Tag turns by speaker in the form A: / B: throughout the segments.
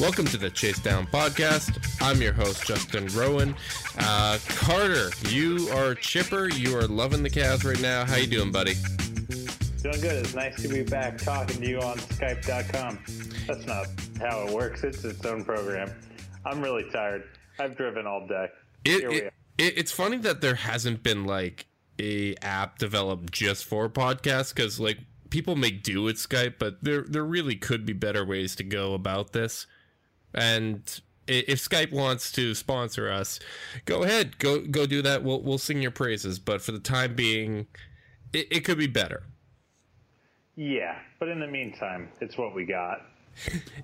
A: Welcome to the Chase Down Podcast. I'm your host, Justin Rowan. Uh, Carter, you are chipper. You are loving the Cavs right now. How you doing, buddy?
B: Doing good. It's nice to be back talking to you on Skype.com. That's not how it works. It's its own program. I'm really tired. I've driven all day.
A: It,
B: Here we
A: it,
B: are.
A: it, it's funny that there hasn't been like a app developed just for podcasts because like people make do with Skype, but there there really could be better ways to go about this. And if Skype wants to sponsor us, go ahead, go go do that. We'll we'll sing your praises. But for the time being, it, it could be better.
B: Yeah, but in the meantime, it's what we got.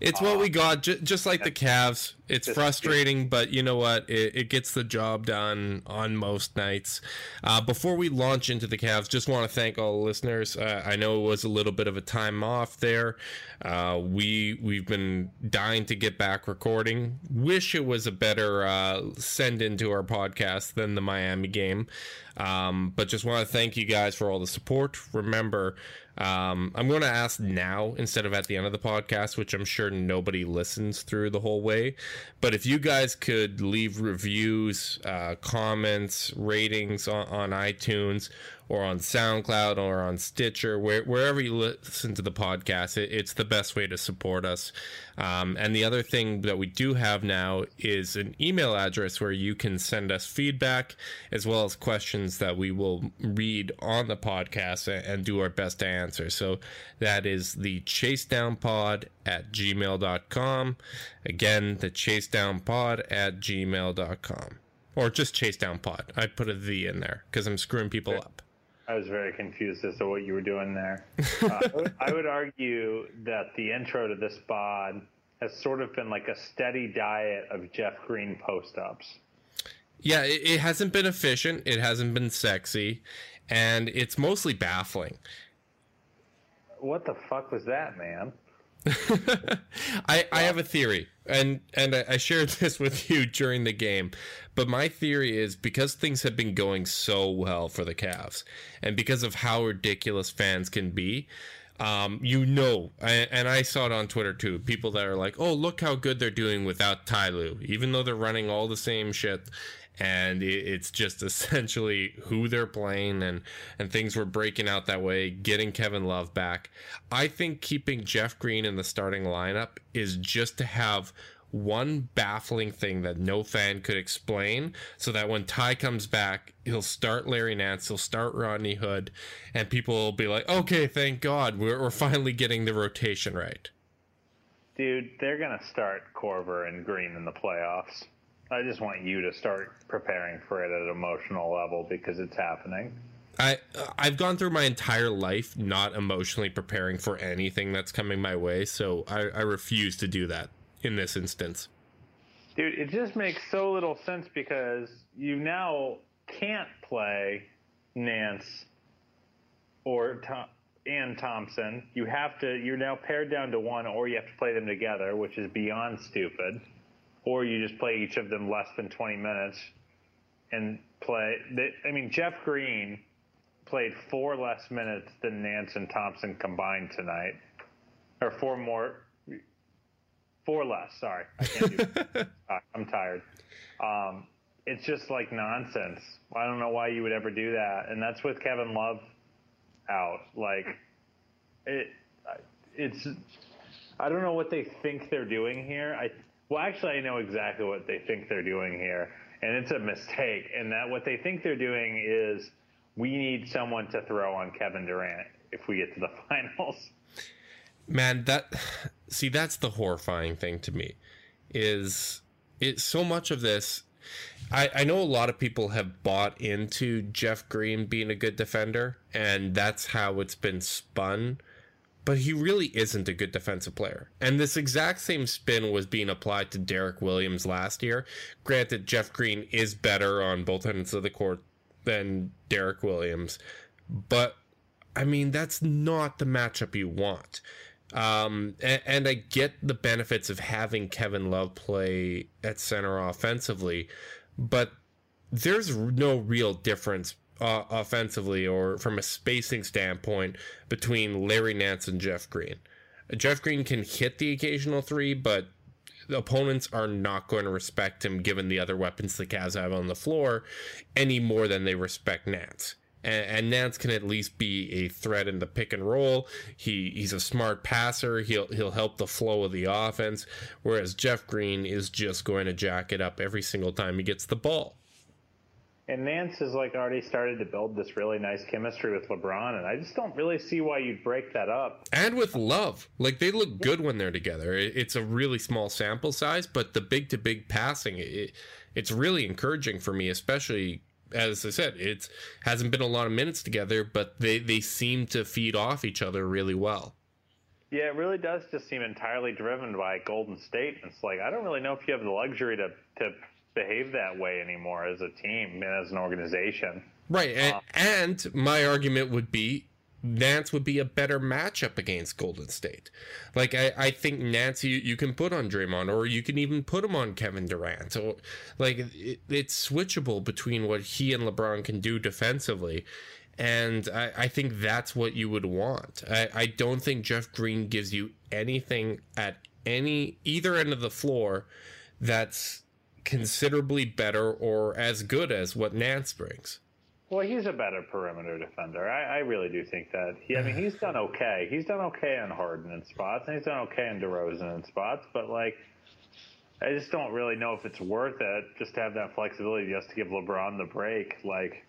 A: It's what we got, j- just like the Cavs. It's frustrating, but you know what? It, it gets the job done on most nights. Uh, before we launch into the Cavs, just want to thank all the listeners. Uh, I know it was a little bit of a time off there. Uh, we we've been dying to get back recording. Wish it was a better uh, send into our podcast than the Miami game. Um, but just want to thank you guys for all the support. Remember, um, I'm going to ask now instead of at the end of the podcast, which I'm sure nobody listens through the whole way. But if you guys could leave reviews, uh, comments, ratings on, on iTunes or on SoundCloud or on Stitcher, where, wherever you listen to the podcast, it, it's the best way to support us. Um, and the other thing that we do have now is an email address where you can send us feedback as well as questions that we will read on the podcast and, and do our best to answer. So that is the chasedownpod at gmail.com. Again, the chasedownpod at gmail.com. Or just chase down pod. I put a the in there because I'm screwing people up.
B: I was very confused as to what you were doing there. Uh, I would- I would argue that the intro to this pod has sort of been like a steady diet of Jeff Green post ups.
A: Yeah, it, it hasn't been efficient. It hasn't been sexy, and it's mostly baffling.
B: What the fuck was that, man?
A: I, I have a theory, and and I, shared this with you during the game. But my theory is because things have been going so well for the Cavs, and because of how ridiculous fans can be, um, you know, and I saw it on Twitter too. People that are like, "Oh, look how good they're doing without Ty Lue," even though they're running all the same shit. And it, it's just essentially who they're playing, and and things were breaking out that way. Getting Kevin Love back, I think keeping Jeff Green in the starting lineup is just to have one baffling thing that no fan could explain so that when Ty comes back, he'll start Larry Nance, he'll start Rodney Hood, and people will be like, okay, thank God, we're, we're finally getting the rotation right.
B: Dude, they're going to start Korver and Green in the playoffs. I just want you to start preparing for it at an emotional level because it's happening.
A: I I've gone through my entire life not emotionally preparing for anything that's coming my way, so I, I refuse to do that in this instance.
B: Dude, it just makes so little sense because you now can't play Nance or Tom, and Thompson. You have to. You're now paired down to one, or you have to play them together, which is beyond stupid. Or you just play each of them less than 20 minutes and play. They, I mean, Jeff Green played four less minutes than Nance and Thompson combined tonight, or four more. Four less. Sorry, I can't do. I'm tired. Um, it's just like nonsense. I don't know why you would ever do that, and that's with Kevin Love out. Like it, it's. I don't know what they think they're doing here. I well, actually, I know exactly what they think they're doing here, and it's a mistake. And that what they think they're doing is we need someone to throw on Kevin Durant. if we get to the finals.
A: Man, that see that's the horrifying thing to me is it so much of this I, I know a lot of people have bought into Jeff Green being a good defender, and that's how it's been spun. But he really isn't a good defensive player. And this exact same spin was being applied to Derrick Williams last year. Granted, Jeff Green is better on both ends of the court than Derrick Williams. But, I mean, that's not the matchup you want. Um, and, and I get the benefits of having Kevin Love play at center offensively, but there's no real difference uh, offensively or from a spacing standpoint between Larry Nance and Jeff Green. Jeff Green can hit the occasional three, but the opponents are not going to respect him given the other weapons the Cavs have on the floor any more than they respect Nance. And, and Nance can at least be a threat in the pick and roll. He he's a smart passer. He'll he'll help the flow of the offense. Whereas Jeff Green is just going to jack it up every single time he gets the ball.
B: And Nance has like already started to build this really nice chemistry with LeBron, and I just don't really see why you'd break that up.
A: And with Love, like they look good when they're together. It's a really small sample size, but the big to big passing, it, it's really encouraging for me, especially as I said, it hasn't been a lot of minutes together, but they they seem to feed off each other really well.
B: Yeah, it really does just seem entirely driven by Golden State. It's like I don't really know if you have the luxury to to behave that way anymore as a team and as an organization.
A: Right. And, um, and my argument would be Nance would be a better matchup against Golden State. Like I, I think Nance you, you can put on Draymond or you can even put him on Kevin Durant. Or like it, it's switchable between what he and LeBron can do defensively. And I, I think that's what you would want. I, I don't think Jeff Green gives you anything at any either end of the floor that's considerably better or as good as what Nance brings.
B: Well, he's a better perimeter defender. I, I really do think that. He, I mean, he's done okay. He's done okay on Harden in spots, and he's done okay on DeRozan in spots. But like, I just don't really know if it's worth it just to have that flexibility just to give LeBron the break. Like,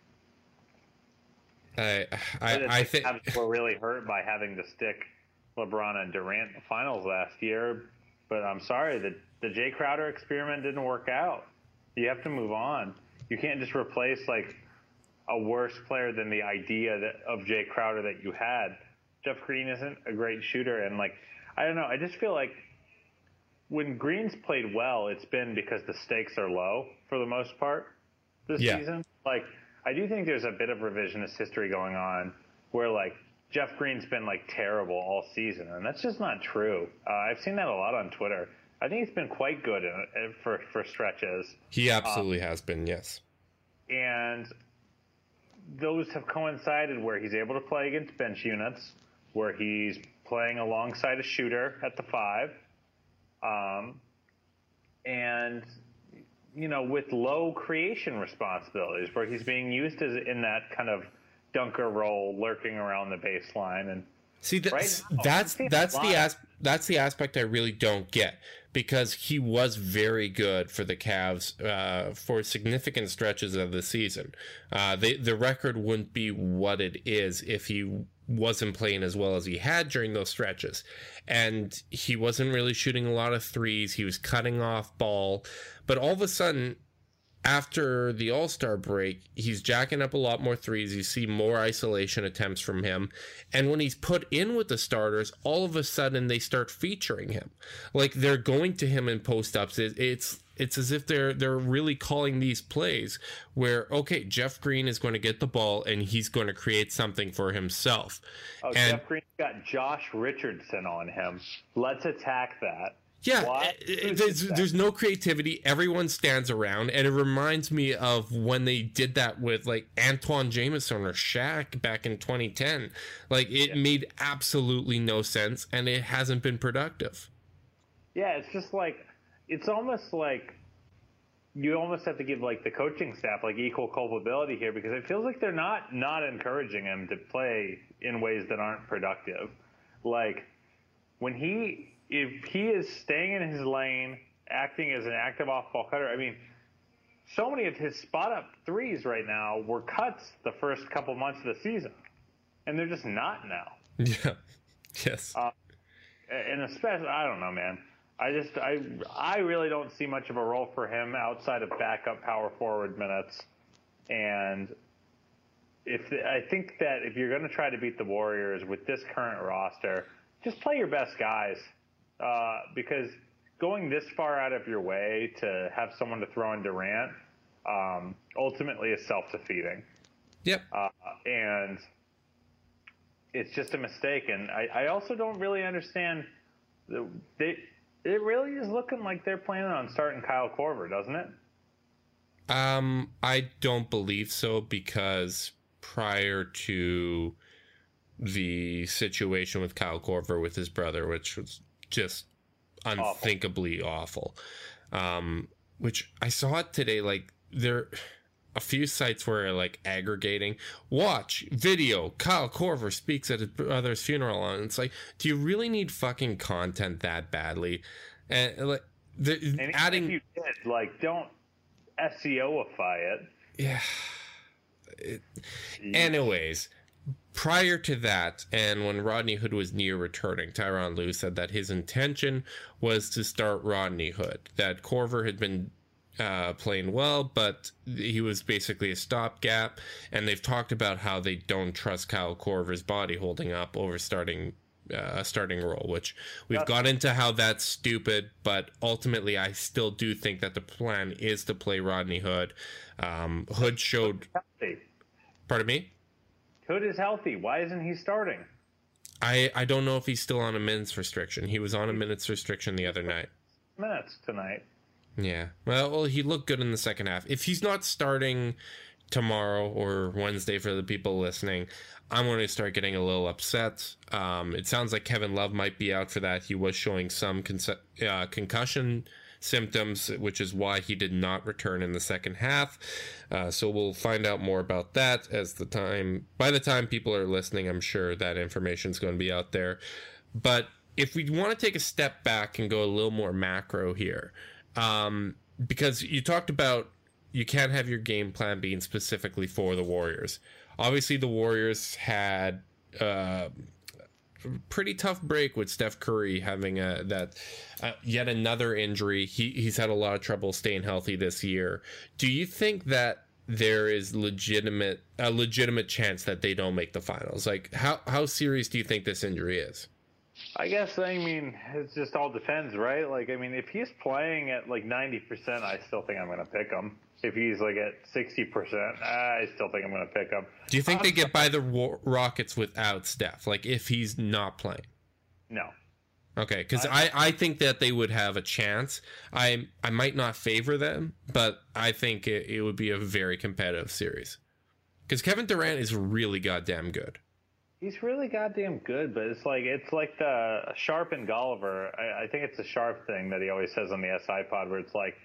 A: I I, I think
B: we're really hurt by having to stick LeBron and Durant in the finals last year. But I'm sorry that the Jay Crowder experiment didn't work out. You have to move on. You can't just replace like a worse player than the idea that, of Jay Crowder that you had. Jeff Green isn't a great shooter, and like I don't know, I just feel like when Green's played well, it's been because the stakes are low for the most part this
A: yeah.
B: season. Like I do think there's a bit of revisionist history going on where like Jeff Green's been like terrible all season, and that's just not true. Uh, I've seen that a lot on Twitter. I think he's been quite good in, for for stretches.
A: He absolutely um, has been, yes.
B: And those have coincided where he's able to play against bench units, where he's playing alongside a shooter at the five, um, and you know with low creation responsibilities, where he's being used as in that kind of dunker role, lurking around the baseline and.
A: See, that's right now, that's that's the as, that's the aspect I really don't get because he was very good for the Cavs uh, for significant stretches of the season. Uh, they, the record wouldn't be what it is if he wasn't playing as well as he had during those stretches. And he wasn't really shooting a lot of threes. He was cutting off ball. But all of a sudden, after the All Star break, he's jacking up a lot more threes. You see more isolation attempts from him. And when he's put in with the starters, all of a sudden they start featuring him. Like they're going to him in post ups. It's it's as if they're they're really calling these plays where okay, Jeff Green is going to get the ball and he's going to create something for himself.
B: Oh, and, Jeff Green's got Josh Richardson on him. Let's attack that.
A: Yeah, eh, there's, there's no creativity. Everyone stands around, and it reminds me of when they did that with like Antoine Jamison or Shaq back in 2010. Like it yeah. made absolutely no sense, and it hasn't been productive.
B: Yeah, it's just like it's almost like you almost have to give like the coaching staff like equal culpability here because it feels like they're not not encouraging him to play in ways that aren't productive. Like when he if he is staying in his lane, acting as an active off ball cutter, I mean, so many of his spot up threes right now were cuts the first couple months of the season, and they're just not now.
A: Yeah. Yes.
B: Uh, and especially, I don't know, man. I just, I, I really don't see much of a role for him outside of backup power forward minutes. And if I think that if you're going to try to beat the Warriors with this current roster, just play your best guys. Uh, because going this far out of your way to have someone to throw in Durant um, ultimately is self-defeating.
A: yep.
B: Uh, and it's just a mistake. And I, I also don't really understand. The, they, it really is looking like they're planning on starting Kyle Korver, doesn't it?
A: Um, I don't believe so because prior to the situation with Kyle Korver with his brother, which was just unthinkably awful. Um, which I saw it today, like there a few sites were like aggregating watch video kyle korver speaks at his brother's funeral and it's like do you really need fucking content that badly and like the,
B: And
A: adding
B: you did, like, don't SEOify it.
A: yeah. It, anyways, prior to that, and when Rodney Hood was near returning, Tyronn Lue said that his intention was to start Rodney Hood. That Korver had been uh, playing well, but he was basically a stopgap. And they've talked about how they don't trust Kyle Korver's body holding up over starting uh, a starting role, which we've got into how that's stupid, but ultimately I still do think that the plan is to play Rodney Hood. Um, Hood showed, pardon me,
B: Hood is healthy. Why isn't he starting?
A: I I don't know if he's still on a minutes restriction. He was on a minutes restriction the other night.
B: Minutes tonight.
A: Yeah. Well, well, he looked good in the second half. If he's not starting tomorrow or Wednesday for the people listening, I'm going to start getting a little upset. Um, it sounds like Kevin Love might be out for that. He was showing some con- uh, concussion symptoms, which is why he did not return in the second half. Uh, so we'll find out more about that as the time. By the time people are listening, I'm sure that information is going to be out there. But if we want to take a step back and go a little more macro here, um, because you talked about you can't have your game plan being specifically for the Warriors. Obviously, the Warriors had uh, pretty tough break with Steph Curry having a that uh, yet another injury. He he's had a lot of trouble staying healthy this year. Do you think that there is legitimate a legitimate chance that they don't make the finals? Like how how serious do you think this injury is?
B: I guess I mean it just all depends, right? Like I mean, if he's playing at like ninety percent, I still think I'm going to pick him. If he's like at sixty percent, I still think I'm going to pick him.
A: Do you think they get by the Wa- Rockets without Steph? Like if he's not playing?
B: No,
A: Okay, because I, I think that they would have a chance. I I might not favor them, but I think it, it would be a very competitive series. Because Kevin Durant is really goddamn good.
B: he's really goddamn good, but it's like it's like the Sharp and Golliver. I, I think it's a Sharp thing that he always says on the SI pod, where it's like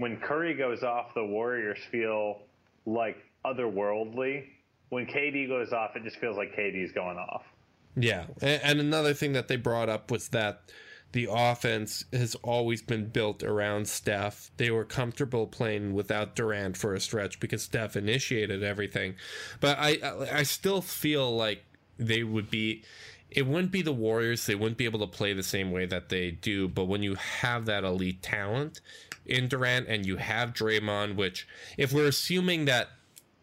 B: when Curry goes off, the Warriors feel like otherworldly. When KD goes off, it just feels like KD's going off.
A: Yeah, and, another thing that they brought up was that the offense has always been built around Steph. They were comfortable playing without Durant for a stretch because Steph initiated everything. But I I still feel like they would be it wouldn't be the Warriors. They wouldn't be able to play the same way that they do. But when you have that elite talent in Durant and you have Draymond, which if we're assuming that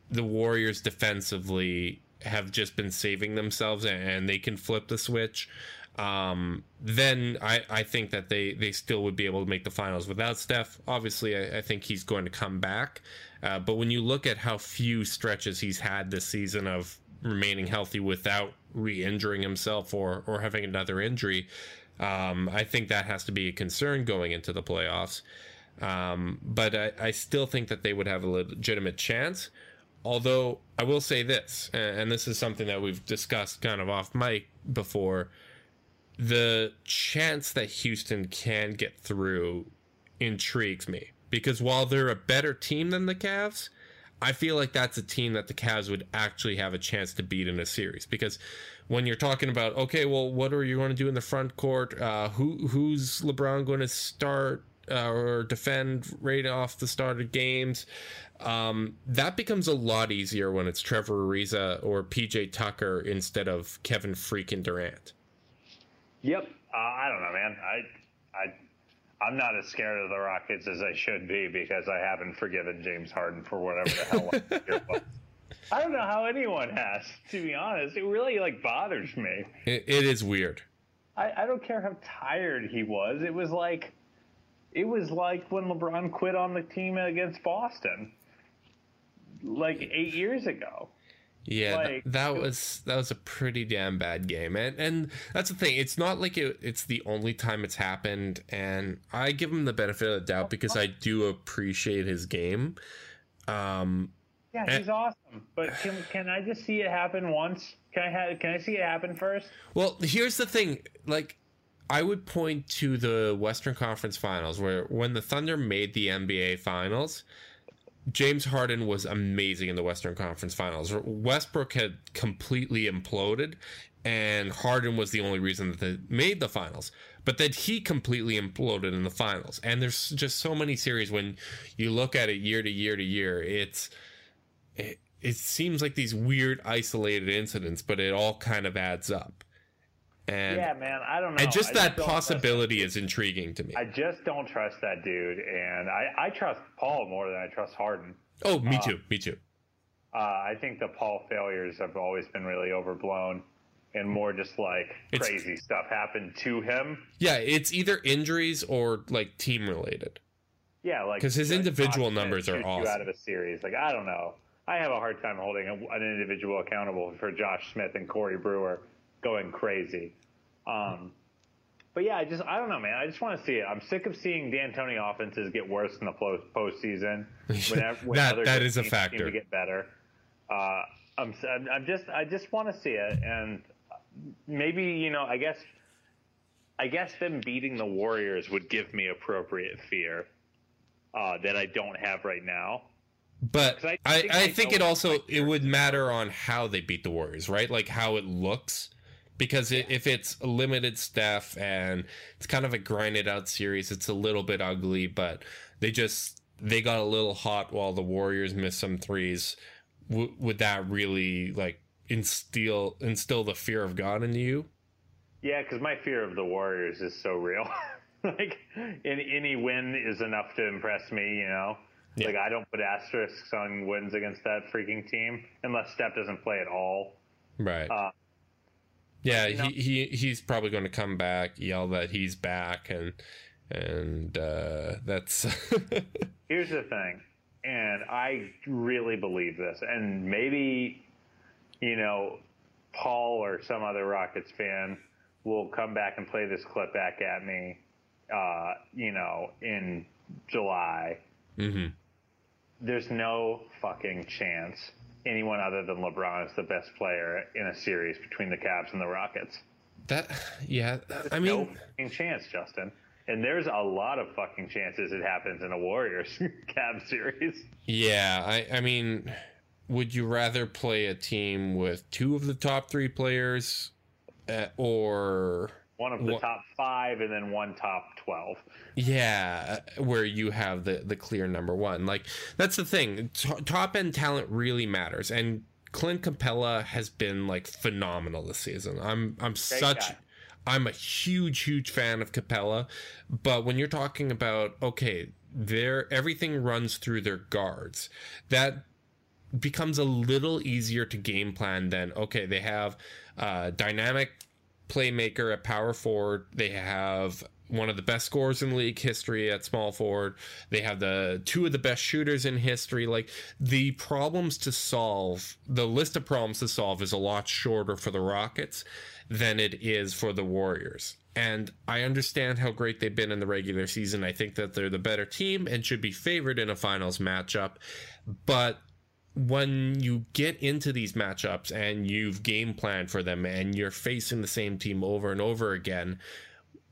A: the Warriors defensively have just been saving themselves and they can flip the switch, um, then I, I think that they, they still would be able to make the finals without Steph. Obviously, I, I think he's going to come back. Uh, but when you look at how few stretches he's had this season of remaining healthy without re-injuring himself or, or having another injury, um, I think that has to be a concern going into the playoffs. Um, but I, I still think that they would have a legitimate chance. Although I will say this, and this is something that we've discussed kind of off mic before, the chance that Houston can get through intrigues me because while they're a better team than the Cavs, I feel like that's a team that the Cavs would actually have a chance to beat in a series because when you're talking about okay, well, what are you going to do in the front court? Uh, who who's LeBron going to start? uh, or defend right off the start of games. Um, that becomes a lot easier when it's Trevor Ariza or PJ Tucker instead of Kevin freaking Durant.
B: Yep. Uh, I don't know, man. I, I, I'm not as scared of the Rockets as I should be because I haven't forgiven James Harden for whatever the hell last was. I don't know how anyone has, to be honest. It really like bothers me.
A: It, it is weird.
B: I, I don't care how tired he was. It was like, it was like when LeBron quit on the team against Boston, like eight years ago.
A: Yeah, th-
B: Like-
A: that was that was a pretty damn bad game, and and that's the thing. It's not like it, it's the only time it's happened, and I give him the benefit of the doubt because I do appreciate his game. Um,
B: Yeah,
A: Eh.
B: he's awesome. But can can I just see it happen once? Can I have, can I see it happen first?
A: Well, here's the thing. Like, I would point to the Western Conference Finals, where when the Thunder made the NBA Finals, James Harden was amazing in the Western Conference Finals. Westbrook had completely imploded, and Harden was the only reason that they made the finals. But then he completely imploded in the finals. And there's just so many series when you look at it year to year to year, it's it, it seems like these weird isolated incidents, but it all kind of adds up. And
B: yeah, man, I don't know.
A: and just
B: I
A: that
B: don't
A: possibility is intriguing to me.
B: I just don't trust that dude, and I, I trust Paul more than I trust Harden.
A: oh, me too. Me too.
B: Uh, I think the Paul failures have always been really overblown, and more just like
A: It's-
B: crazy stuff happened to him.
A: Yeah, it's either injuries or like team related.
B: Yeah, like
A: because his
B: like
A: individual numbers are awesome.
B: Out of a series, like I don't know. I have a hard time holding a, an individual accountable for Josh Smith and Corey Brewer going crazy. Um, but yeah, I just I don't know, man. I just want to see it. I'm sick of seeing D'Antoni offenses get worse in the post postseason. Whenever, when
A: That- that a
B: teams seem
A: factor.
B: To get better. Uh, I'm I'm I'm just I just want to see it, and maybe you know I guess I guess them beating the Warriors would give me appropriate fear uh, that I don't have right now.
A: But
B: I
A: I,
B: think
A: I
B: I
A: think it also it would matter on how they beat the Warriors, right? Like how it looks. Because i if it's limited Steph and it's kind of a grinded out series, it's a little bit ugly, but they just they got a little hot while the Warriors missed some threes. W- would that really like instill instill the fear of God into you?
B: Yeah, because my fear of the Warriors is so real. like, any, any win is enough to impress me. You know,
A: Yeah.
B: like I don't put asterisks on wins against that freaking team unless Steph doesn't play at all.
A: Right.
B: Uh,
A: yeah,
B: know-
A: he, he he's probably going to come back, yell that he's back, and and uh, that's
B: Here's the thing, and I really believe this, and maybe, you know, Paul or some other Rockets fan will come back and play this clip back at me, uh, you know, in July.
A: Mhm.
B: There's no fucking chance anyone other than LeBron is the best player in a series between the Cavs and the Rockets.
A: that. Yeah, I
B: no
A: mean,
B: fucking chance, Justin. And there's a lot of fucking chances it happens in a Warriors Cavs series.
A: yeah, I I mean, would you rather play a team with two of the top three players, uh, or
B: One of the top five and then one top 12.
A: Yeah, where you have the the clear number one. Like that's the thing. T- top end talent really matters, and Clint Capela has been like phenomenal this season. I'm I'm such.
B: guy.
A: I'm a huge, huge fan of Capela, but when you're talking about okay, their everything runs through their guards. That becomes a little easier to game plan than okay, they have uh, dynamic playmaker at power forward. They have one of the best scorers in league history at small forward. They have the two of the best shooters in history. Like the problems to solve, the list of problems to solve is a lot shorter for the Rockets than it is for the Warriors. And I understand how great they've been in the regular season. I think that they're the better team and should be favored in a finals matchup. But when you get into these matchups and you've game planned for them and you're facing the same team over and over again,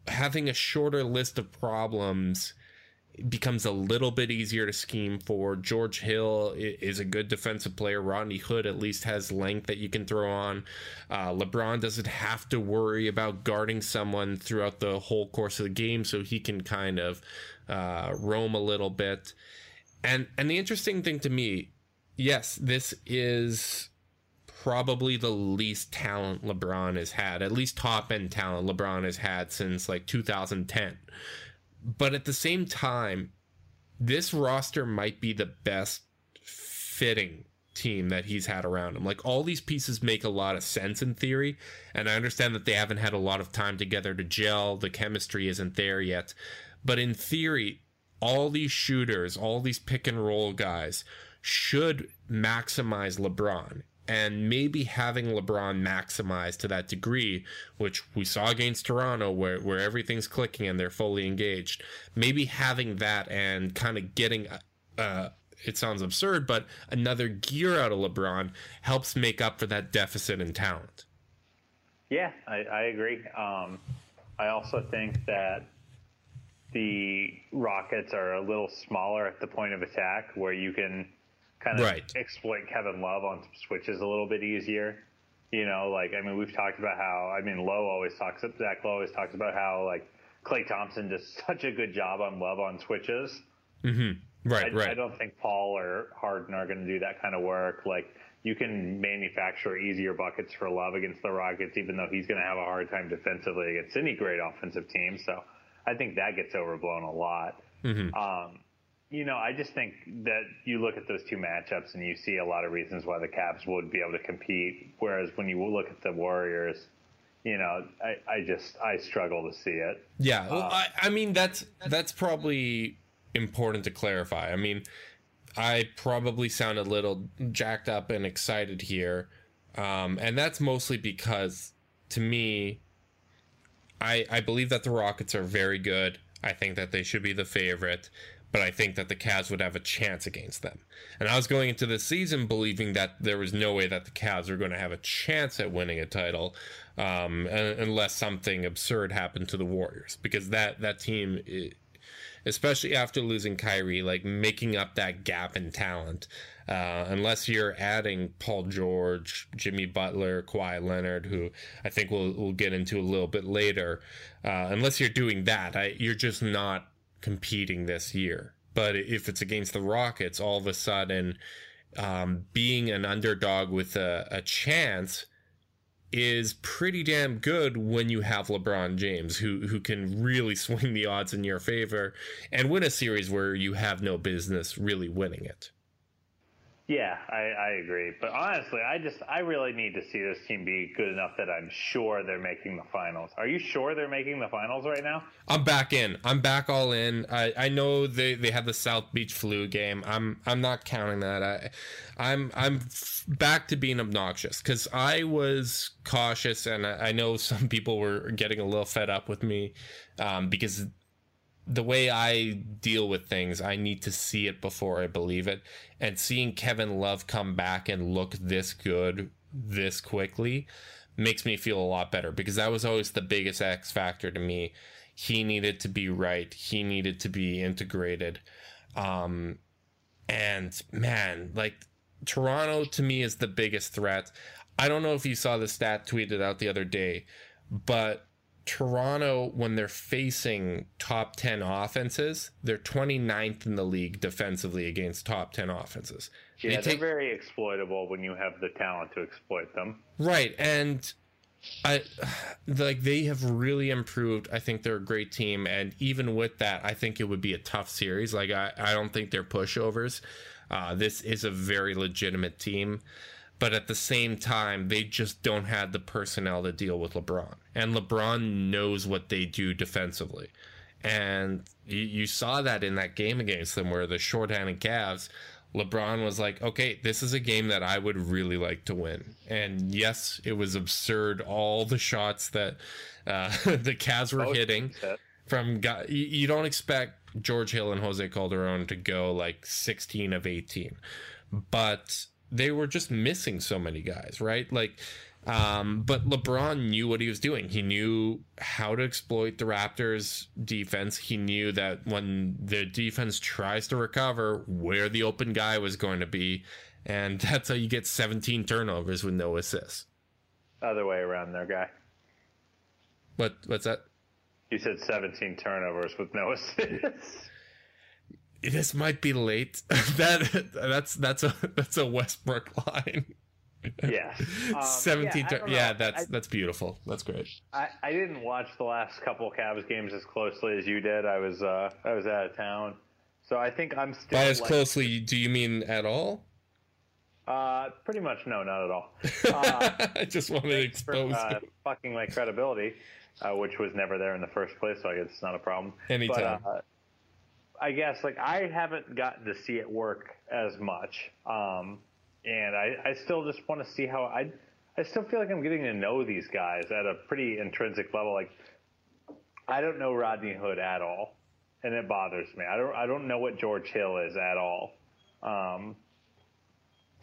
A: having a shorter list of problems becomes a little bit easier to scheme for. George Hill is a good defensive player. Rodney Hood at least has length that you can throw on. Uh, LeBron doesn't have to worry about guarding someone throughout the whole course of the game, so he can kind of uh, roam a little bit. And and the interesting thing to me, yes, this is probably the least talent LeBron has had, at least top end talent LeBron has had since like 2010. But at the same time, this roster might be the best fitting team that he's had around him. Like all these pieces make a lot of sense in theory, and I understand that they haven't had a lot of time together to gel, the chemistry isn't there yet. But in theory, all these shooters, all these pick and roll guys should maximize LeBron and maybe having LeBron maximized to that degree, which we saw against Toronto, where where everything's clicking and they're fully engaged. Maybe having that and kind of getting, uh, it sounds absurd, but another gear out of LeBron helps make up for that deficit in talent.
B: Yeah, I, I agree. Um, I also think that the Rockets are a little smaller at the point of attack, where you can kind of
A: Right.
B: exploit Kevin Love on switches a little bit easier. You know, like I mean, we've talked about how I mean, Lowe always talks. Zach Lowe always talks about how like Klay Thompson does such a good job on Love on switches.
A: Right,
B: I,
A: right.
B: I don't think Paul or Harden are going to do that kind of work. Like you can manufacture easier buckets for Love against the Rockets, even though he's going to have a hard time defensively against any great offensive team. So I think that gets overblown a lot. Um, you know, I just think that you look at those two matchups and you see a lot of reasons why the Cavs would be able to compete. Whereas when you look at the Warriors, you know, I, I just I struggle to see it.
A: Yeah, well, I, I mean that's that's probably important to clarify. I mean, I probably sound a little jacked up and excited here, um, and that's mostly because to me, I I believe that the Rockets are very good. I think that they should be the favorite, but I think that the Cavs would have a chance against them. And I was going into the season believing that there was no way that the Cavs were going to have a chance at winning a title, um, unless something absurd happened to the Warriors, because that that team. especially after losing Kyrie, like making up that gap in talent. Uh, unless you're adding Paul George, Jimmy Butler, Kawhi Leonard, who I think we'll we'll get into a little bit later. Uh, unless you're doing that, I, you're just not competing this year. But if it's against the Rockets, all of a sudden, um, being an underdog with a, a chance is pretty damn good when you have LeBron James, who who can really swing the odds in your favor and win a series where you have no business really winning it.
B: Yeah, I, I agree. But honestly, I just I really need to see this team be good enough that I'm sure they're making the finals. Are you sure they're making the finals right now?
A: I'm back in. I'm back all in. I, I know they, they had the South Beach flu game. I'm I'm not counting that. I I'm I'm back to being obnoxious because I was cautious and I, I know some people were getting a little fed up with me um, because the way I deal with things, I need to see it before I believe it. And seeing Kevin Love come back and look this good this quickly makes me feel a lot better because that was always the biggest X factor to me. He needed to be right, he needed to be integrated. Um, and man, like Toronto to me is the biggest threat. I don't know if you saw the stat tweeted out the other day, but Toronto, when they're facing top 10 offenses, they're 29th in the league defensively against top 10 offenses. They
B: Yeah,
A: take-
B: they're very exploitable when you have the talent to exploit them.
A: Right, and I like they have really improved. I think they're a great team, and even with that, I think it would be a tough series. Like I, I don't think they're pushovers. Uh, this is a very legitimate team, but at the same time, they just don't have the personnel to deal with LeBron, and LeBron knows what they do defensively. And you, you saw that in that game against them, where the shorthanded Cavs, LeBron was like, okay, this is a game that I would really like to win. And yes, it was absurd. All the shots that uh, the Cavs were hitting from guy, you, you don't expect George Hill and Jose Calderon to go like 16 of 18, but they were just missing so many guys, right? Like, Um, but LeBron knew what he was doing. He knew how to exploit the Raptors' defense. He knew that when the defense tries to recover, where the open guy was going to be. And that's how you get 17 turnovers with no assists.
B: Other way around there, guy.
A: What, what's that?
B: You said 17 turnovers with no assists.
A: This might be late. that that's that's a that's a Westbrook line.
B: yeah. Um,
A: 17
B: yeah, I
A: tur-
B: don't
A: yeah, that's
B: I,
A: that's beautiful. That's great.
B: I, I didn't watch the last couple Cavs games as closely as you did. I was uh, I was out of town, so I think I'm still
A: By as
B: like,
A: closely, do you mean at all?
B: Uh, pretty much no, not at all. Uh,
A: I just wanted to
B: for,
A: expose
B: uh, fucking my credibility, uh, which was never there in the first place, so I guess it's not a problem.
A: Anytime.
B: But, uh, I guess like I haven't gotten to see it work as much, um, and I, I still just want to see how I. I still feel like I'm getting to know these guys at a pretty intrinsic level. Like I don't know Rodney Hood at all, and it bothers me. I don't I don't know what George Hill is at all. Um,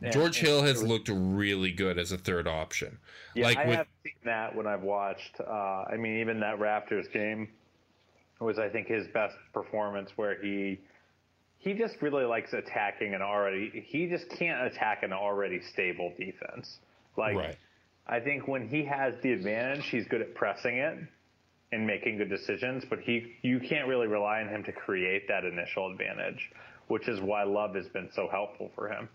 B: and-
A: George
B: and
A: Hill has looked really good as a third option.
B: Yeah,
A: like
B: I
A: with
B: have seen that when I've watched. Uh, I mean, even that Raptors game was, I think, his best performance, where he he just really likes attacking an already. He just can't attack an already stable defense. Like,
A: Right.
B: I think when he has the advantage, he's good at pressing it and making good decisions. But he, you can't really rely on him to create that initial advantage, which is why Love has been so helpful for him.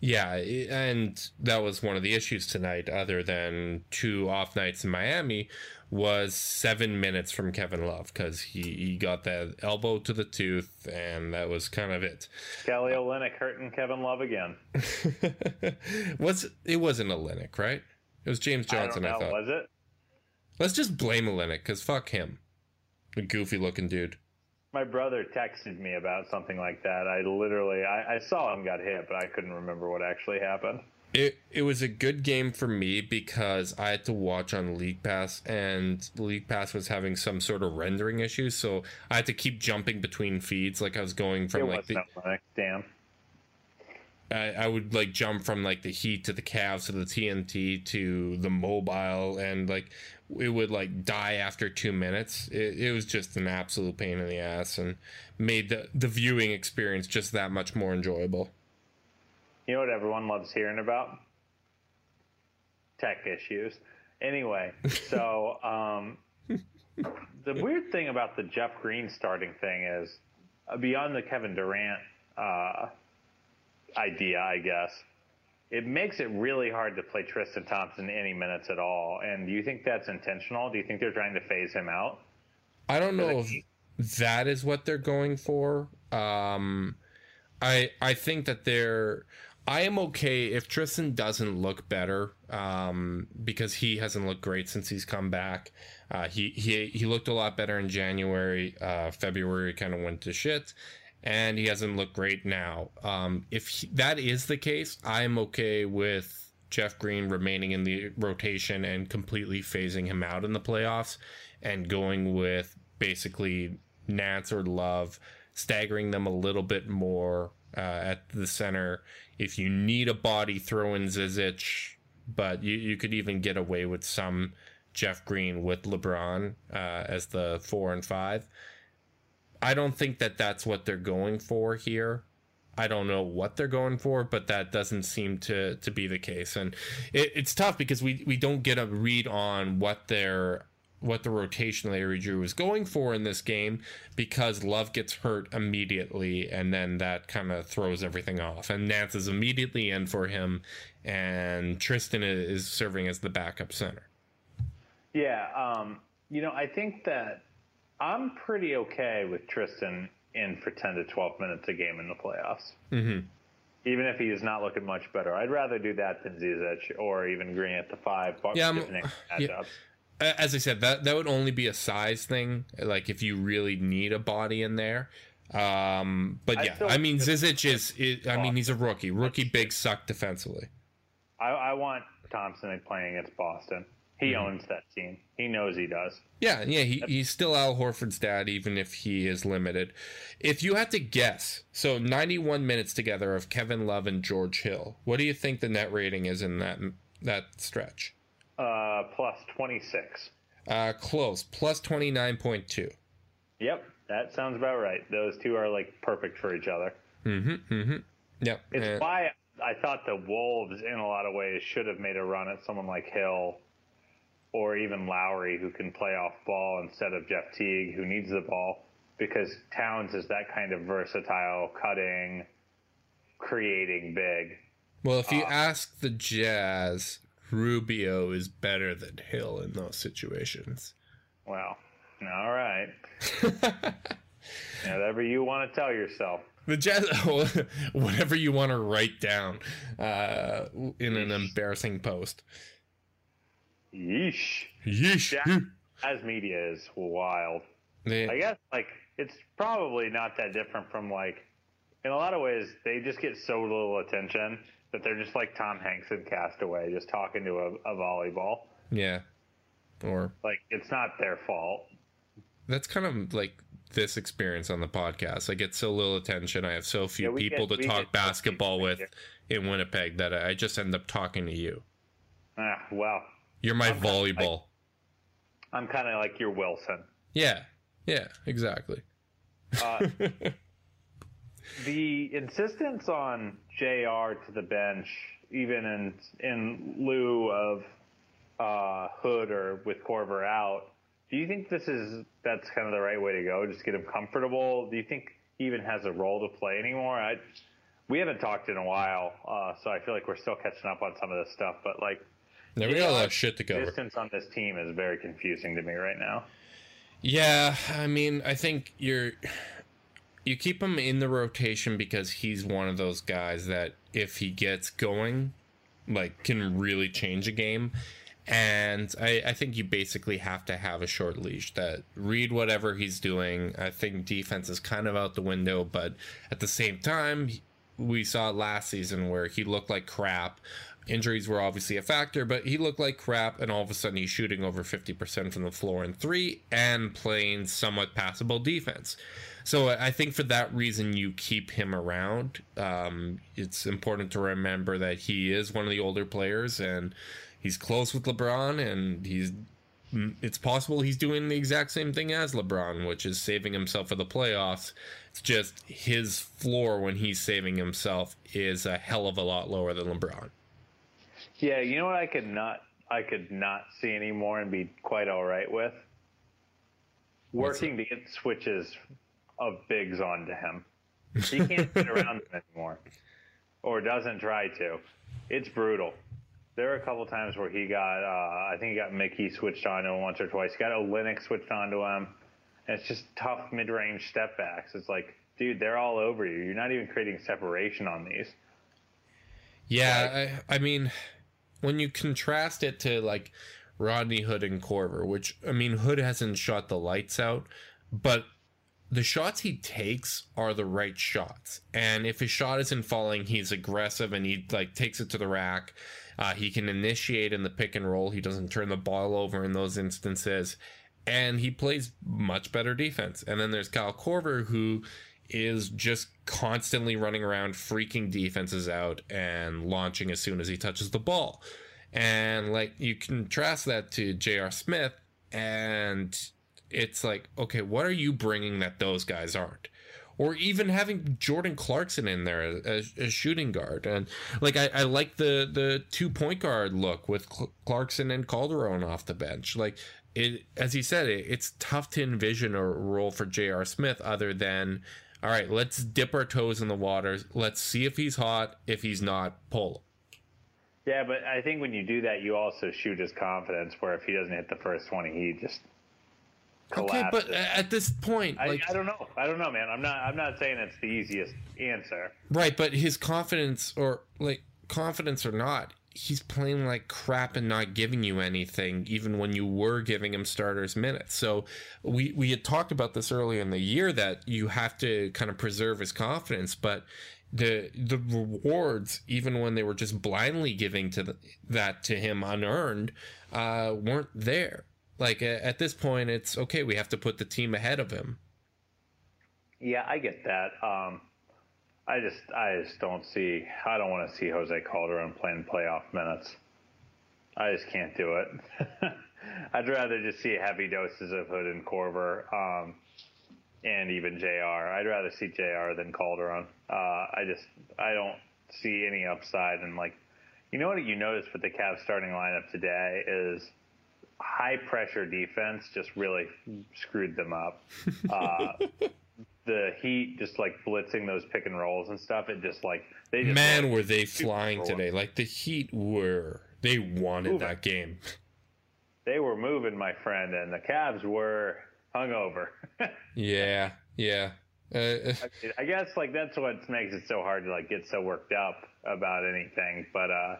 A: Yeah, and that was one of the issues tonight, other than two off nights in Miami, was seven minutes from Kevin Love because he, he got that elbow to the tooth, and that was kind of it.
B: Kelly Olynyk hurting Kevin Love again.
A: was it wasn't Olynyk, right? It was James Johnson, I,
B: I know.
A: thought.
B: Was it?
A: Let's just blame Olynyk because fuck him, the goofy looking dude.
B: My brother texted me about something like that. I literally, I, I saw him got hit, but I couldn't remember what actually happened.
A: It it was a good game for me because I had to watch on League Pass and League Pass was having some sort of rendering issues, so I had to keep jumping between feeds. Like I was going
B: It
A: from like the,
B: damn.
A: I, I would like jump from like the Heat to the Cavs to the TNT to the mobile, and like it would like die after two minutes. It, it was just an absolute pain in the ass, and made the the viewing experience just that much more enjoyable.
B: You know what everyone loves hearing about? Tech issues. Anyway, so um, the weird thing about the Jeff Green starting thing is, uh, beyond the Kevin Durant uh, idea, I guess, it makes it really hard to play Tristan Thompson any minutes at all. And do you think that's intentional? Do you think they're trying to phase him out?
A: I don't know if that is what they're going for. Um, I I think that they're. I am okay if Tristan doesn't look better um, because he hasn't looked great since he's come back. Uh, he he he looked a lot better in January. Uh, February kind of went to shit, and he hasn't looked great now. Um, if he, that is the case, I am okay with Jeff Green remaining in the rotation and completely phasing him out in the playoffs, and going with basically Nance or Love, staggering them a little bit more uh, at the center. If you need a body, throw in Zizic, but you, you could even get away with some Jeff Green with LeBron uh, as the four and five. I don't think that that's what they're going for here. I don't know what they're going for, but that doesn't seem to to be the case, and it, it's tough because we we don't get a read on what their what the rotation Larry Drew was going for in this game because Love gets hurt immediately, and then that kind of throws everything off. And Nance is immediately in for him, and Tristan is serving as the backup center.
B: Yeah, um, you know, I think that I'm pretty okay with Tristan in for 10 to 12 minutes a game in the playoffs. Mm-hmm. Even if he is not looking much better, I'd rather do that than Zizic or even Green at the five.
A: Yeah, I'm- yeah. As I said, that that would only be a size thing. Like if you really need a body in there. Um, but yeah,
B: still
A: I mean, Zizic is, is. I mean, he's a rookie. Rookie big suck defensively.
B: I, I want Thompson playing against Boston. He
A: Mm-hmm.
B: owns that team. He knows he does.
A: Yeah, yeah, he, he's still Al Horford's dad, even if he is limited. If you had to guess, so 91 minutes together of Kevin Love and George Hill, what do you think the net rating is in that that stretch?
B: Uh, plus 26.
A: Uh, close. Plus 29.2.
B: Yep, that sounds about right. Those two are like perfect for each other. Mm-hmm. Mm-hmm.
A: Yep.
B: It's
A: and-
B: why I thought the Wolves, in a lot of ways, should have made a run at someone like Hill or even Lowry, who can play off ball instead of Jeff Teague, who needs the ball, because Towns is that kind of versatile, cutting, creating big.
A: well, if you ask the Jazz, Rubio is better than Hill in those situations.
B: Well, all right. Whatever you want to tell yourself.
A: The Jazz, whatever you want to write down uh, in an embarrassing post.
B: Yeesh.
A: Yeesh.
B: Jazz, Jazz media is wild. I guess like it's probably not that different from like in a lot of ways they just get so little attention that they're just like Tom Hanks in Castaway, just talking to a, a volleyball.
A: yeah. Or
B: Like it's not their fault.
A: that's kind of like this experience on the podcast. I get so little attention. I have so few
B: Yeah,
A: people
B: get-
A: to talk basketball with in Winnipeg that I just end up talking to you.
B: Ah, well,
A: You're my volleyball.
B: I'm kind of like your Wilson.
A: yeah. Yeah, exactly.
B: Uh, the insistence on Jr. to the bench, even in in lieu of uh, Hood or with Korver out, do you think this is that's kind of the right way to go? Just get him comfortable. Do you think he even has a role to play anymore? I we haven't talked in a while, uh, so I feel like we're still catching up on some of this stuff. But like,
A: There we got a lot of shit to cover.
B: distance on this team is very confusing to me right now.
A: Yeah, I mean, I think you're you keep him in the rotation because he's one of those guys that if he gets going, like can really change a game. And I, I think you basically have to have a short leash that read whatever he's doing. I think defense is kind of out the window, but at the same time, we saw last season where he looked like crap. Injuries were obviously a factor, but he looked like crap, and all of a sudden he's shooting over 50% from the floor in three and playing somewhat passable defense. So I think for that reason, you keep him around. Um, it's important to remember that he is one of the older players, and he's close with LeBron, and he's it's possible he's doing the exact same thing as LeBron, which is saving himself for the playoffs. It's just his floor when he's saving himself is a hell of a lot lower than LeBron.
B: Yeah, you know what I could not I could not see anymore and be quite all right with? Working to get switches of bigs onto him. He can't get around them anymore. Or doesn't try to. It's brutal. There are a couple times where he got uh, I think he got Mickey switched onto him once or twice. He got Olynyk switched onto him. And it's just tough mid range step backs. It's like, dude, they're all over you. You're not even creating separation on these.
A: Yeah, I, I mean, when you contrast it to like Rodney Hood and Korver, which I mean, Hood hasn't shot the lights out, but the shots he takes are the right shots. And if his shot isn't falling, he's aggressive and he like takes it to the rack. Uh, he can initiate in the pick and roll. He doesn't turn the ball over in those instances. And he plays much better defense. And then there's Kyle Korver, who is just constantly running around, freaking defenses out and launching as soon as he touches the ball. And like you contrast that to J.R. Smith, and it's like, okay, what are you bringing that those guys aren't? Or even having Jordan Clarkson in there as a shooting guard, and like I, I like the the two point guard look with Cl- Clarkson and Calderon off the bench. Like it, as he said, it, it's tough to envision a role for J.R. Smith other than, all right, let's dip our toes in the water. Let's see if he's hot. If he's not, pull.
B: Yeah, but I think when you do that, you also shoot his confidence. Where if he doesn't hit the first twenty, he just
A: Okay,
B: collapses.
A: but at this point,
B: I,
A: like
B: I don't know. I don't know, man. I'm not. I'm not saying it's the easiest answer.
A: Right, but his confidence, or like confidence or not, he's playing like crap and not giving you anything, even when you were giving him starters minutes. So we we had talked about this earlier in the year that you have to kind of preserve his confidence, but the the rewards, even when they were just blindly giving to the, that to him unearned, uh, weren't there. Like at this point, it's okay. We have to put the team ahead of him.
B: Yeah, I get that. Um, I just, I just don't see. I don't want to see Jose Calderon playing playoff minutes. I just can't do it. I'd rather just see heavy doses of Hood and Korver, um, and even Jr. I'd rather see Jr. than Calderon. Uh, I just I don't see any upside. And like, you know what you notice with the Cavs starting lineup today is high pressure defense just really screwed them up. Uh, the Heat just like blitzing those pick and rolls and stuff. It just like they just
A: Man, were they flying today? Like the Heat were. They wanted
B: Moving.
A: that game.
B: they were moving, my friend, and the Cavs were hungover.
A: Yeah, yeah. Uh,
B: I guess like that's what makes it so hard to like get so worked up about anything. But uh,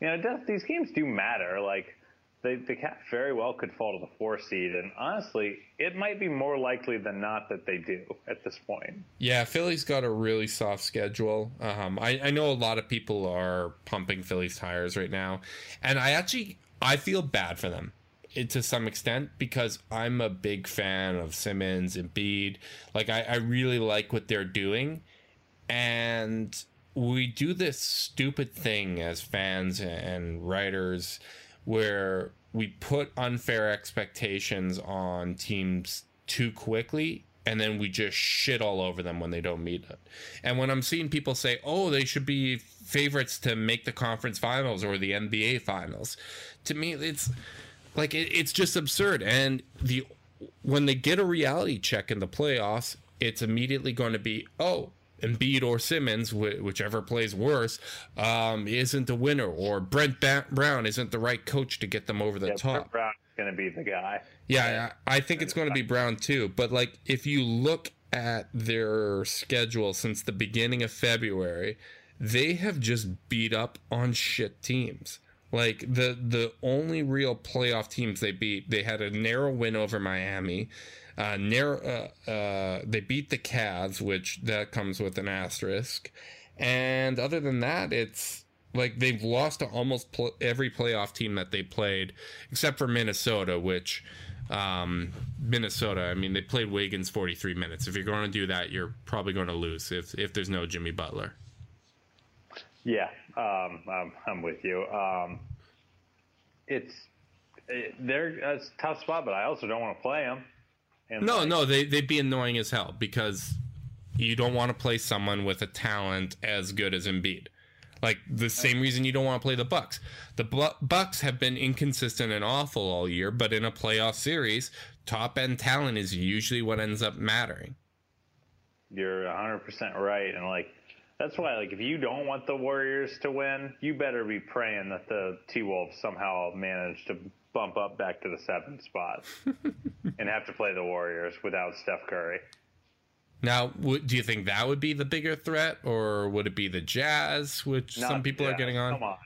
B: you know, does, these games do matter. Like they, the Cavs very well could fall to the four seed, and honestly, it might be more likely than not that they do at this point.
A: Yeah, Philly's got a really soft schedule. Um, I, I know a lot of people are pumping Philly's tires right now, and I actually I feel bad for them it, to some extent because I'm a big fan of Simmons and Embiid. Like I, I really like what they're doing, and we do this stupid thing as fans and writers where we put unfair expectations on teams too quickly and then we just shit all over them when they don't meet it. And when I'm seeing people say, "Oh, they should be favorites to make the conference finals or the NBA finals," to me, it's like it, it's just absurd. And the when they get a reality check in the playoffs, it's immediately going to be, "Oh." Embiid or Simmons, wh- whichever plays worse, um, isn't the winner, or Brent ba- Brown isn't the right coach to get them over the
B: Yeah,
A: top.
B: Brett Brown is going to be the guy.
A: Yeah, I I think it's going to be Brown too. But like, if you look at their schedule since the beginning of February, they have just beat up on shit teams. Like the the only real playoff teams they beat, they had a narrow win over Miami. Uh, uh, uh, they beat the Cavs, which that comes with an asterisk. And other than that, it's like they've lost to almost pl- every playoff team that they played, except for Minnesota, which um, Minnesota. I mean, they played Wiggins 43 minutes. If you're going to do that, you're probably going to lose if if there's no Jimmy Butler.
B: Yeah, um, I'm, I'm with you. Um, it's it, they're a tough spot, but I also don't want to play them. And
A: No,
B: like,
A: no, they they'd be annoying as hell because you don't want to play someone with a talent as good as Embiid. Like the same reason you don't want to play the Bucks. The Bucks have been inconsistent and awful all year, but in a playoff series, top end talent is usually what ends up mattering.
B: You're 100% right. And like, that's why, like, if you don't want the Warriors to win, you better be praying that the T Wolves somehow manage to bump up back to the seventh spot and have to play the Warriors without Steph Curry.
A: Now, would, do you think that would be the bigger threat, or would it be the Jazz, which
B: Not
A: some people are getting on?
B: Come on.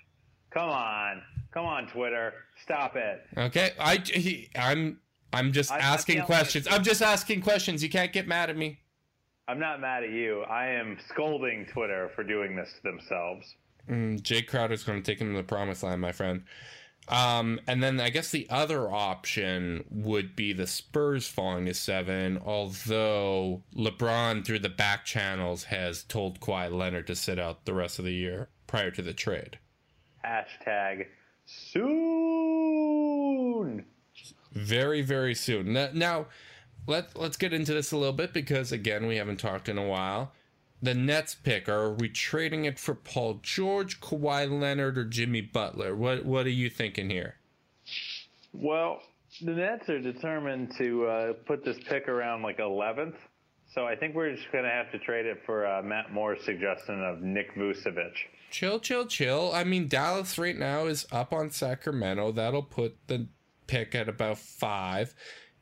B: Come on. Come on, Twitter. Stop it.
A: Okay, I he, I'm I'm just
B: I- I'm
A: asking questions. I'm just asking questions. You can't get mad at me.
B: I'm not mad at you. I am scolding Twitter for doing this to themselves.
A: Mm, Jae Crowder's going to take him to the promised land, my friend. Um, and then I guess the other option would be the Spurs falling to seven, although LeBron through the back channels has told Kawhi Leonard to sit out the rest of the year prior to the trade.
B: Hashtag soon.
A: Very, very soon. Now let let's get into this a little bit because again, we haven't talked in a while. The Nets pick are we trading it for Paul George, Kawhi Leonard, or Jimmy Butler? What what are you thinking here?
B: Well, the Nets are determined to uh, put this pick around like 11th. So I think we're just going to have to trade it for uh, Matt Moore's suggestion of Nick Vucevic.
A: Chill, chill, chill. I mean, Dallas right now is up on Sacramento. That'll put the pick at about five.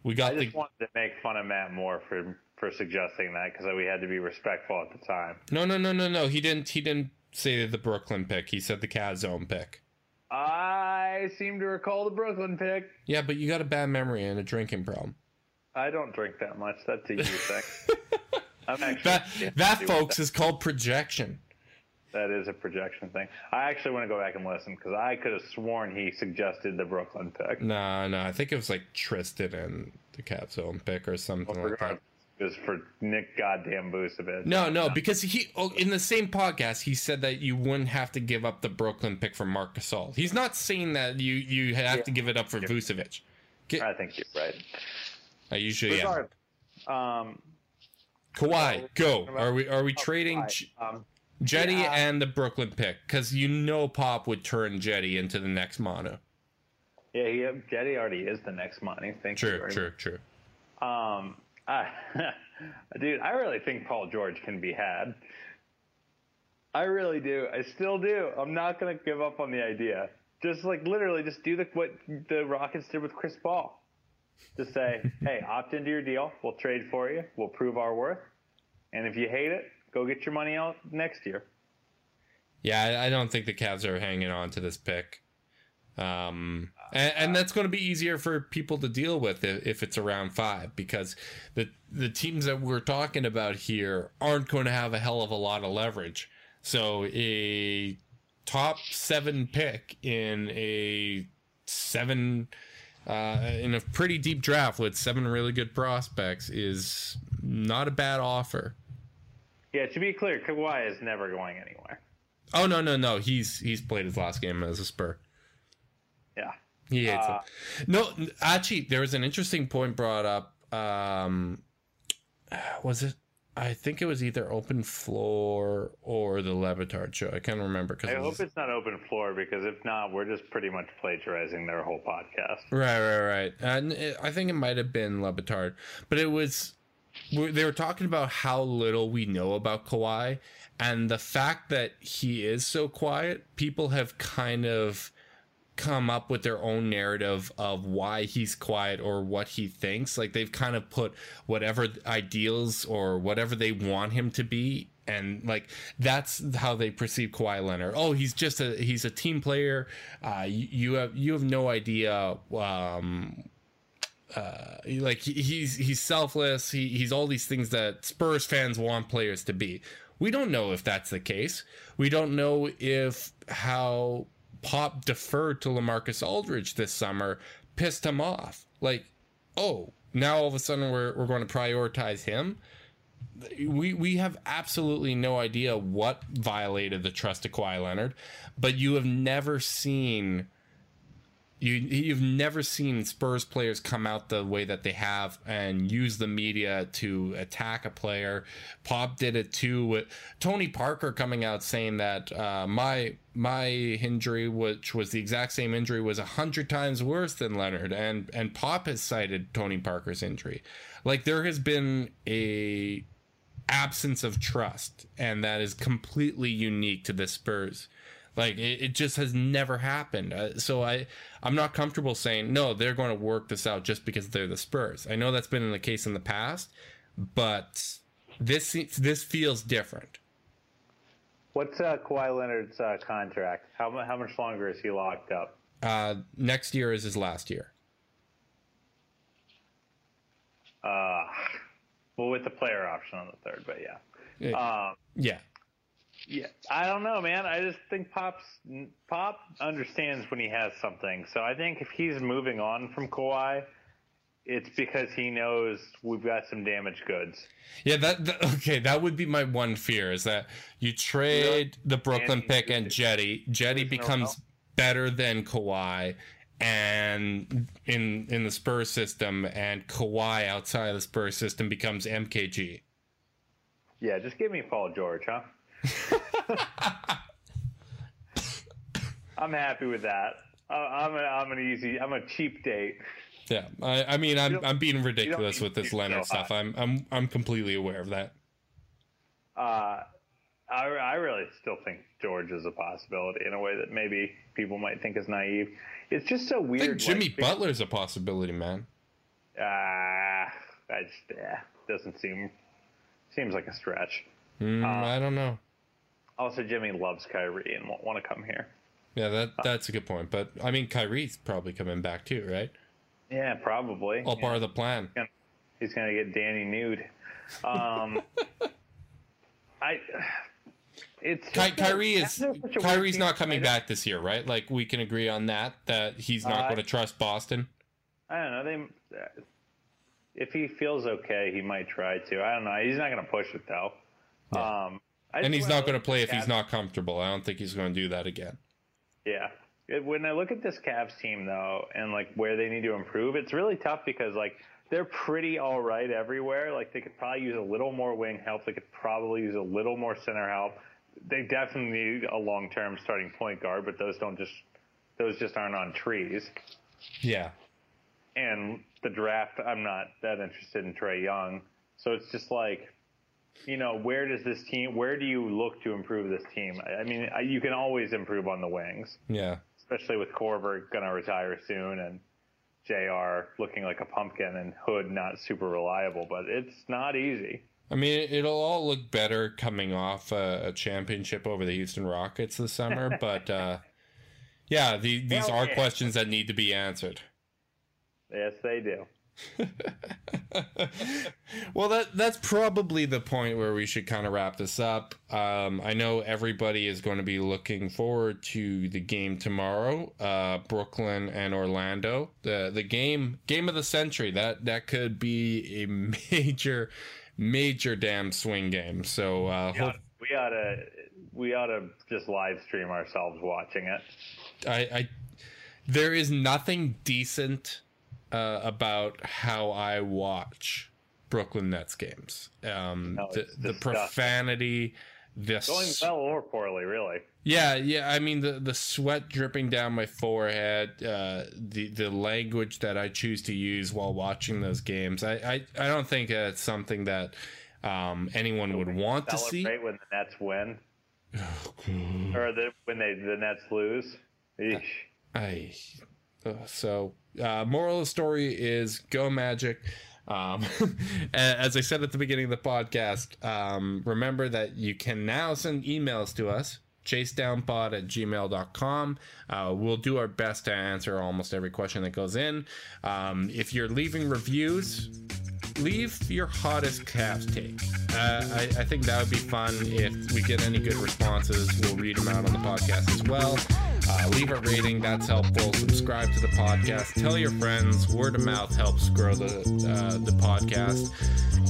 A: We
B: I
A: got the
B: just wanted to make fun of Matt Moore for for suggesting that because we had to be respectful at the time.
A: no, no, no, no, no. He didn't. He didn't say the Brooklyn pick. He said the Cavs zone pick.
B: I seem to recall the Brooklyn pick.
A: Yeah, but you got a bad memory and a drinking problem.
B: I don't drink that much. That's a you thing. I'm actually
A: That that folks is called projection.
B: That is a projection thing. I actually want to go back and listen because I could have sworn he suggested the Brooklyn pick.
A: No, no, I think it was like Tristan and the zone pick or something like that.
B: Regardless, just for Nick goddamn Vucevic.
A: No, no, because he oh, in the same podcast he said that you wouldn't have to give up the Brooklyn pick for Marc Gasol. He's not saying that you you have to give it up for Vucevic.
B: I think you're right.
A: I usually am.
B: Regardless, um,
A: Kawhi, go. Are we are we trading
B: um,
A: Cedi
B: yeah.
A: and the Brooklyn pick? Because you know Pop would turn Cedi into the next Manu.
B: yeah, he, Cedi already is the next Manu. Thank you.
A: True,
B: very
A: true, true.
B: Um, I, dude, I really think Paul George can be had. I really do. I still do. I'm not gonna give up on the idea. Just like literally, just do the what the Rockets did with Chris Paul. Just say, hey, opt into your deal. We'll trade for you. We'll prove our worth. And if you hate it, go get your money out next year.
A: Yeah, I, don't think the Cavs are hanging on to this pick. Um, and, and that's going to be easier for people to deal with if, if it's around five because the the teams that we're talking about here aren't going to have a hell of a lot of leverage. So a top seven pick in a seven uh, in a pretty deep draft with seven really good prospects is not a bad offer.
B: Yeah, to be clear, Kawhi is never going anywhere.
A: Oh no no no! He's he's played his last game as a Spur.
B: Yeah.
A: He hates
B: Uh,
A: it. No, actually, there was an interesting point brought up. Um, was it? I think it was either Open Floor or the Le Batard show. I can't remember because
B: I hope it's not open floor because if not, we're just pretty much plagiarizing their whole podcast.
A: Right, right, right. And it, I think it might have been Le Batard, but it was. They were talking about how little we know about Kawhi, and the fact that he is so quiet. People have kind of come up with their own narrative of why he's quiet or what he thinks. Like they've kind of put whatever ideals or whatever they want him to be. And like that's how they perceive Kawhi Leonard. Oh, he's just a he's a team player. Uh, you, you have you have no idea. Um, uh, like he- he's he's selfless. He, he's all these things that Spurs fans want players to be. We don't know if that's the case. We don't know if how Pop deferred to LaMarcus Aldridge this summer pissed him off. Like, oh, now all of a sudden we're we're going to prioritize him. We we have absolutely no idea what violated the trust of Kawhi Leonard, but you have never seen you you've never seen Spurs players come out the way that they have and use the media to attack a player. Pop did it too with Tony Parker coming out saying that uh, my my injury, which was the exact same injury, was a hundred times worse than Leonard, and and Pop has cited Tony Parker's injury. Like there has been a absence of trust, and that is completely unique to the Spurs. Like it, it just has never happened. Uh, so I, I'm not comfortable saying no. They're going to work this out just because they're the Spurs. I know that's been the case in the past, but this this feels different.
B: What's uh, Kawhi Leonard's uh, contract? How, how much longer is he locked up?
A: Uh, next year is his last year.
B: Uh, well, with the player option on the third, but yeah.
A: Yeah.
B: Um,
A: Yeah,
B: yeah, I don't know, man. I just think Pop's Pop understands when he has something. So I think if he's moving on from Kawhi, it's because he knows we've got some damaged goods.
A: yeah. That, that okay. That would be my one fear is that you trade the Brooklyn
B: And-
A: pick and Cedi.
B: Cedi
A: becomes better than Kawhi. And in in the Spurs system, and Kawhi outside of the Spurs system becomes MKG.
B: Yeah, just give me Paul George, huh? I'm happy with that. Uh, I'm a, I'm an easy. I'm a cheap date.
A: Yeah, I, I mean, I'm I'm being ridiculous with this Leonard
B: high.
A: stuff. I'm I'm I'm completely aware of that.
B: Uh, I, I really still think George is a possibility in a way that maybe people might think is naive. It's just so
A: I
B: weird.
A: think Jimmy
B: like,
A: Butler's a possibility, man.
B: Ah, I just yeah, doesn't seem seems like a stretch.
A: Mm,
B: Uh,
A: I don't know.
B: Also, Jimmy loves Kyrie and won't want to come here.
A: Yeah, that that's a good point. But I mean, Kyrie's probably coming back too, right?
B: Yeah, probably.
A: All
B: Yeah.
A: part of the plan.
B: He's gonna get Danny nude. Um, I. It's
A: Ky- Kyrie is
B: Cavs are such a weird
A: Kyrie's not coming back this year, right? Like we can agree on that. That he's not
B: Uh,
A: going to trust Boston.
B: I don't know. They if he feels okay, he might try to. I don't know. He's not going to push it though. Um, I
A: And he's not going to play if he's not comfortable. I don't think he's going to do that again.
B: Yeah. When I look at this Cavs team though, and like where they need to improve, it's really tough because like they're pretty all right everywhere. Like they could probably use a little more wing help. They could probably use a little more center help. They definitely need a long-term starting point guard, but those don't just those just aren't on trees.
A: Yeah.
B: And the draft, I'm not that interested in Trae Young. So it's just like, you know, where does this team? Where do you look to improve this team? I I mean, I- you can always improve on the wings
A: Yeah.
B: especially with Korver going to retire soon and JR looking like a pumpkin and Hood not super reliable, but it's not easy.
A: I mean, it'll all look better coming off a, a championship over the Houston Rockets this summer, but uh, yeah, the, these
B: Hell
A: are
B: yeah.
A: questions that need to be answered.
B: Yes, they do.
A: well, that that's probably the point where we should kind of wrap this up. Um, I know everybody is going to be looking forward to the game tomorrow, uh, Brooklyn and Orlando. The the game game of the century. That that could be a major major damn swing game. So uh,
B: We ought, we ought to we ought to just live stream ourselves watching it.
A: I, I there is nothing decent uh, about how I watch Brooklyn Nets games. Um,
B: No,
A: the, the profanity, this
B: Going well or poorly, really.
A: yeah, yeah. I mean, the the sweat dripping down my forehead, uh, the the language that I choose to use while watching those games. I I, I don't think it's something that um, anyone would want to see.
B: When the Nets win, or the, when they the Nets lose. Eesh.
A: I uh, so uh, moral of the story is go magic. Um, as I said at the beginning of the podcast, um, remember that you can now send emails to us chasedownpod at gmail.com. Uh, we'll do our best to answer almost every question that goes in. Um, if you're leaving reviews, leave your hottest Cavs take. Uh, I, I think that would be fun. If we get any good responses, we'll read them out on the podcast as well. Uh, leave a rating, that's helpful. Subscribe to the podcast. Tell your friends. Word of mouth helps grow the uh, the podcast.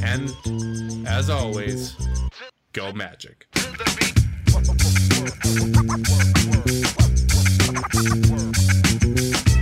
A: And as always, go magic.